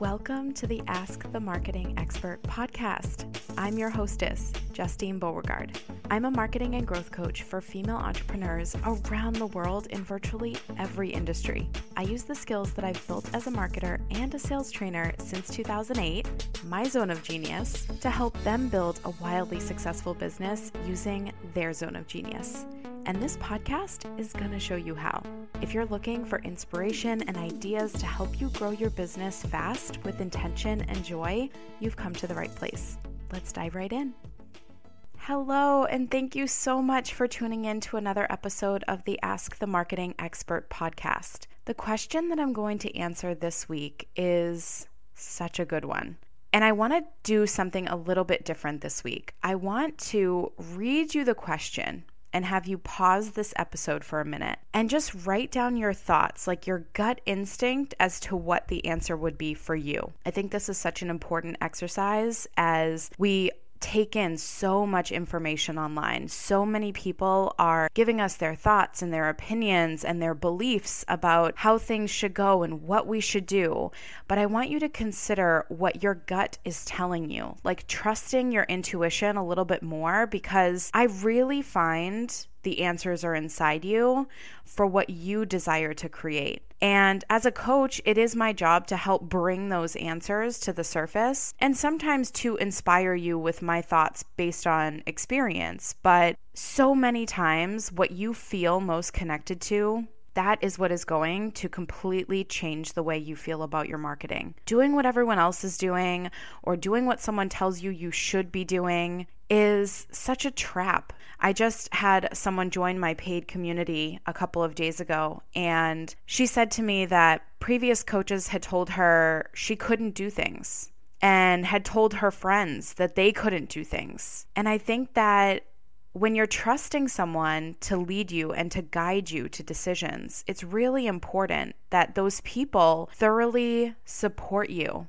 Welcome to the Ask the Marketing Expert podcast. I'm your hostess, Justine Beauregard. I'm a marketing and growth coach for female entrepreneurs around the world in virtually every industry. I use the skills that I've built as a marketer and a sales trainer since 2008, my zone of genius, to help them build a wildly successful business using their zone of genius. And this podcast is going to show you how. If you're looking for inspiration and ideas to help you grow your business fast with intention and joy, you've come to the right place. Let's dive right in. Hello, and thank you so much for tuning in to another episode of the Ask the Marketing Expert podcast. The question that I'm going to answer this week is such a good one. And I want to do something a little bit different this week. I want to read you the question and have you pause this episode for a minute and just write down your thoughts, like your gut instinct as to what the answer would be for you. I think this is such an important exercise as we take in so much information online. So many people are giving us their thoughts and their opinions and their beliefs about how things should go and what we should do. But I want you to consider what your gut is telling you, like trusting your intuition a little bit more, because I really find the answers are inside you for what you desire to create. And as a coach, it is my job to help bring those answers to the surface and sometimes to inspire you with my thoughts based on experience. But so many times, what you feel most connected to that is what is going to completely change the way you feel about your marketing. Doing what everyone else is doing or doing what someone tells you you should be doing is such a trap. I just had someone join my paid community a couple of days ago, and she said to me that previous coaches had told her she couldn't do things and had told her friends that they couldn't do things. And I think that when you're trusting someone to lead you and to guide you to decisions, it's really important that those people thoroughly support you.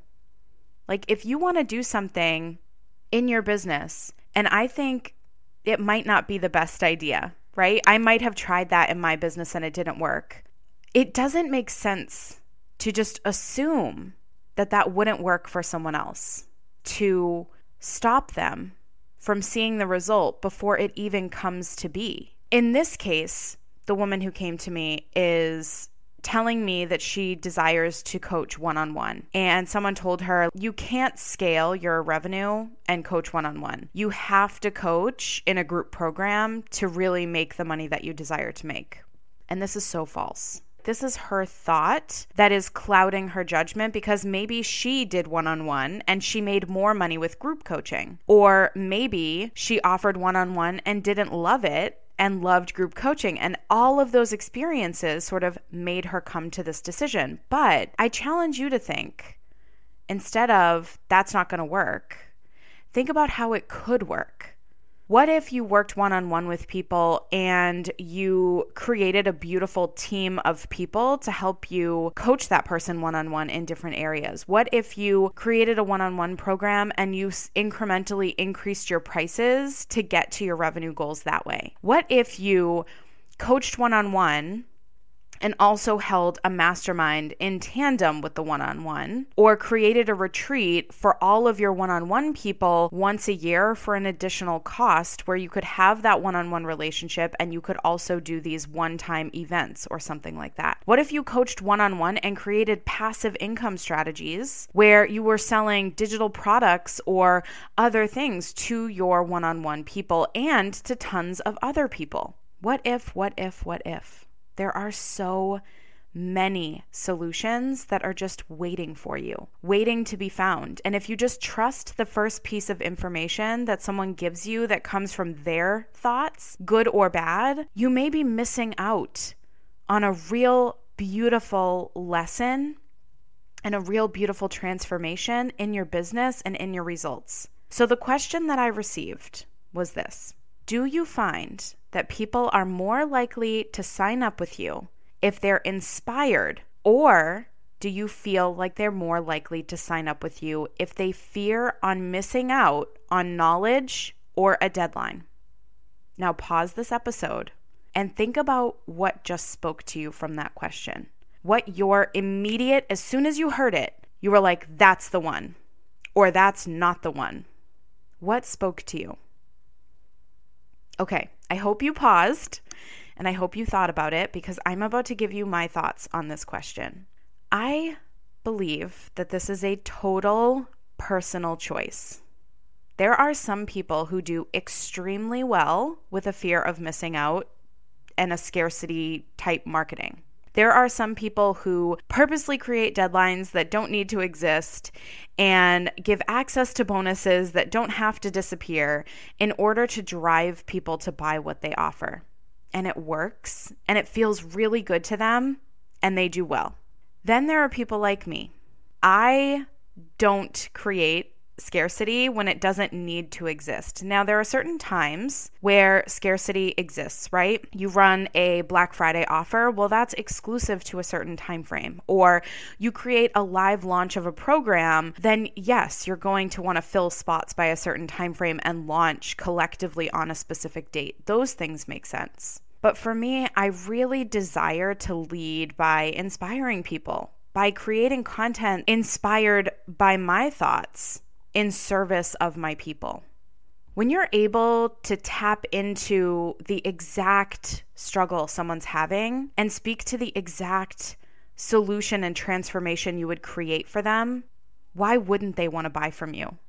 Like, if you want to do something in your business, and I think it might not be the best idea, right? I might have tried that in my business and it didn't work. It doesn't make sense to just assume that that wouldn't work for someone else, to stop them from seeing the result before it even comes to be. In this case, the woman who came to me is telling me that she desires to coach one on one. And someone told her, You can't scale your revenue and coach one on one. You have to coach in a group program to really make the money that you desire to make. And this is so false. This is her thought that is clouding her judgment because maybe she did one on one and she made more money with group coaching. Or maybe she offered one on one and didn't love it and loved group coaching. And all of those experiences sort of made her come to this decision. But I challenge you to think instead of that's not going to work, think about how it could work. What if you worked one on one with people and you created a beautiful team of people to help you coach that person one on one in different areas? What if you created a one on one program and you incrementally increased your prices to get to your revenue goals that way? What if you coached one on one? And also held a mastermind in tandem with the one on one, or created a retreat for all of your one on one people once a year for an additional cost where you could have that one on one relationship and you could also do these one time events or something like that. What if you coached one on one and created passive income strategies where you were selling digital products or other things to your one on one people and to tons of other people? What if, what if, what if? There are so many solutions that are just waiting for you, waiting to be found. And if you just trust the first piece of information that someone gives you that comes from their thoughts, good or bad, you may be missing out on a real beautiful lesson and a real beautiful transformation in your business and in your results. So, the question that I received was this Do you find that people are more likely to sign up with you if they're inspired, or do you feel like they're more likely to sign up with you if they fear on missing out on knowledge or a deadline? Now, pause this episode and think about what just spoke to you from that question. What your immediate, as soon as you heard it, You were like, that's the one, or that's not the one. What spoke to you? Okay, I hope you paused and I hope you thought about it because I'm about to give you my thoughts on this question. I believe that this is a total personal choice. There are some people who do extremely well with a fear of missing out and a scarcity type marketing. There are some people who purposely create deadlines that don't need to exist and give access to bonuses that don't have to disappear in order to drive people to buy what they offer. And it works and it feels really good to them and they do well. Then there are people like me. I don't create scarcity when it doesn't need to exist. Now, there are certain times where scarcity exists, right? You run a Black Friday offer, well, that's exclusive to a certain time frame. Or you create a live launch of a program, then yes, you're going to want to fill spots by a certain time frame and launch collectively on a specific date. Those things make sense. But for me, I really desire to lead by inspiring people, by creating content inspired by my thoughts in service of my people. When you're able to tap into the exact struggle someone's having and speak to the exact solution and transformation you would create for them, why wouldn't they want to buy from you?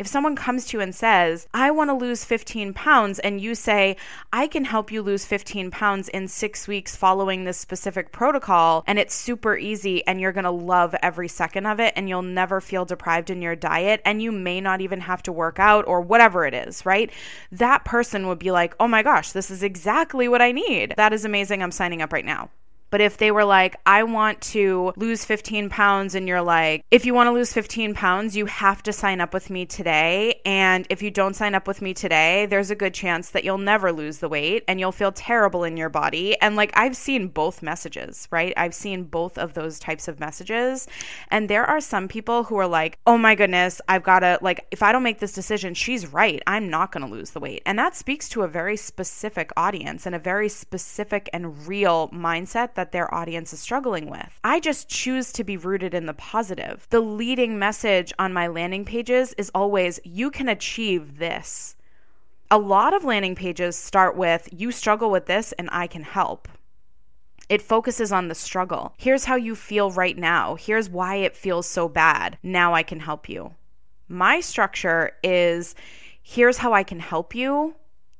If someone comes to you and says, I want to lose 15 pounds, and you say, I can help you lose 15 pounds in six weeks following this specific protocol, and it's super easy, and you're going to love every second of it, and you'll never feel deprived in your diet, and you may not even have to work out or whatever it is, right? That person would be like, oh my gosh, this is exactly what I need. That is amazing. I'm signing up right now. But if they were like, I want to lose 15 pounds, and you're like, if you want to lose 15 pounds, you have to sign up with me today. And if you don't sign up with me today, there's a good chance that you'll never lose the weight and you'll feel terrible in your body. And like, I've seen both messages, right? I've seen both of those types of messages. And there are some people who are like, oh my goodness, I've got to, like, if I don't make this decision, she's right. I'm not going to lose the weight. And that speaks to a very specific audience and a very specific and real mindset that their audience is struggling with. I just choose to be rooted in the positive. The leading message on my landing pages is always, you can achieve this. A lot of landing pages start with, you struggle with this and I can help. It focuses on the struggle. Here's how you feel right now. Here's why it feels so bad. Now I can help you. My structure is here's how I can help you.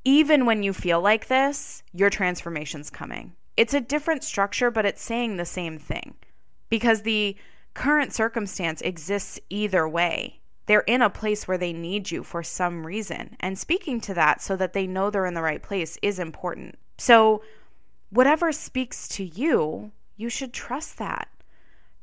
Even when you feel like this, your transformation's coming. It's a different structure, but it's saying the same thing because the current circumstance exists either way. They're in a place where they need you for some reason. And speaking to that so that they know they're in the right place is important. So, whatever speaks to you, you should trust that.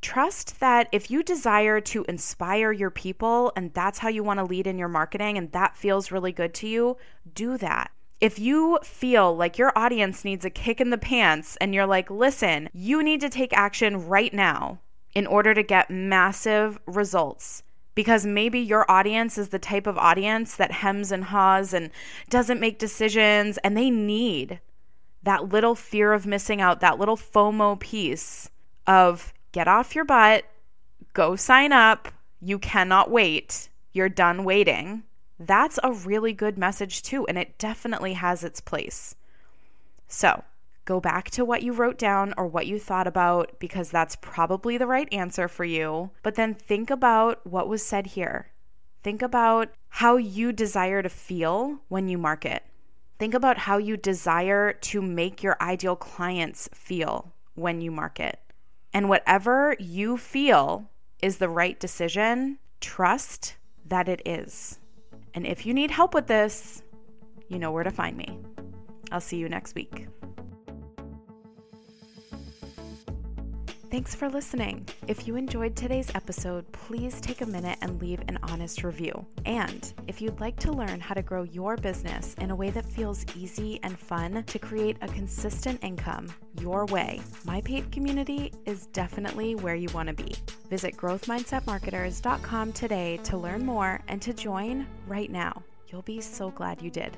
Trust that if you desire to inspire your people and that's how you want to lead in your marketing and that feels really good to you, do that if you feel like your audience needs a kick in the pants and you're like, listen, you need to take action right now in order to get massive results. Because maybe your audience is the type of audience that hems and haws and doesn't make decisions, and they need that little fear of missing out, that little FOMO piece of get off your butt, go sign up. You cannot wait. You're done waiting that's a really good message too, and it definitely has its place. So, go back to what you wrote down or what you thought about because that's probably the right answer for you. But then think about what was said here. Think about how you desire to feel when you market. Think about how you desire to make your ideal clients feel when you market. And whatever you feel is the right decision, trust that it is. And if you need help with this, you know where to find me. I'll see you next week. Thanks for listening. If you enjoyed today's episode, please take a minute and leave an honest review. And if you'd like to learn how to grow your business in a way that feels easy and fun to create a consistent income your way, my paid community is definitely where you want to be. Visit growthmindsetmarketers.com today to learn more and to join right now. You'll be so glad you did.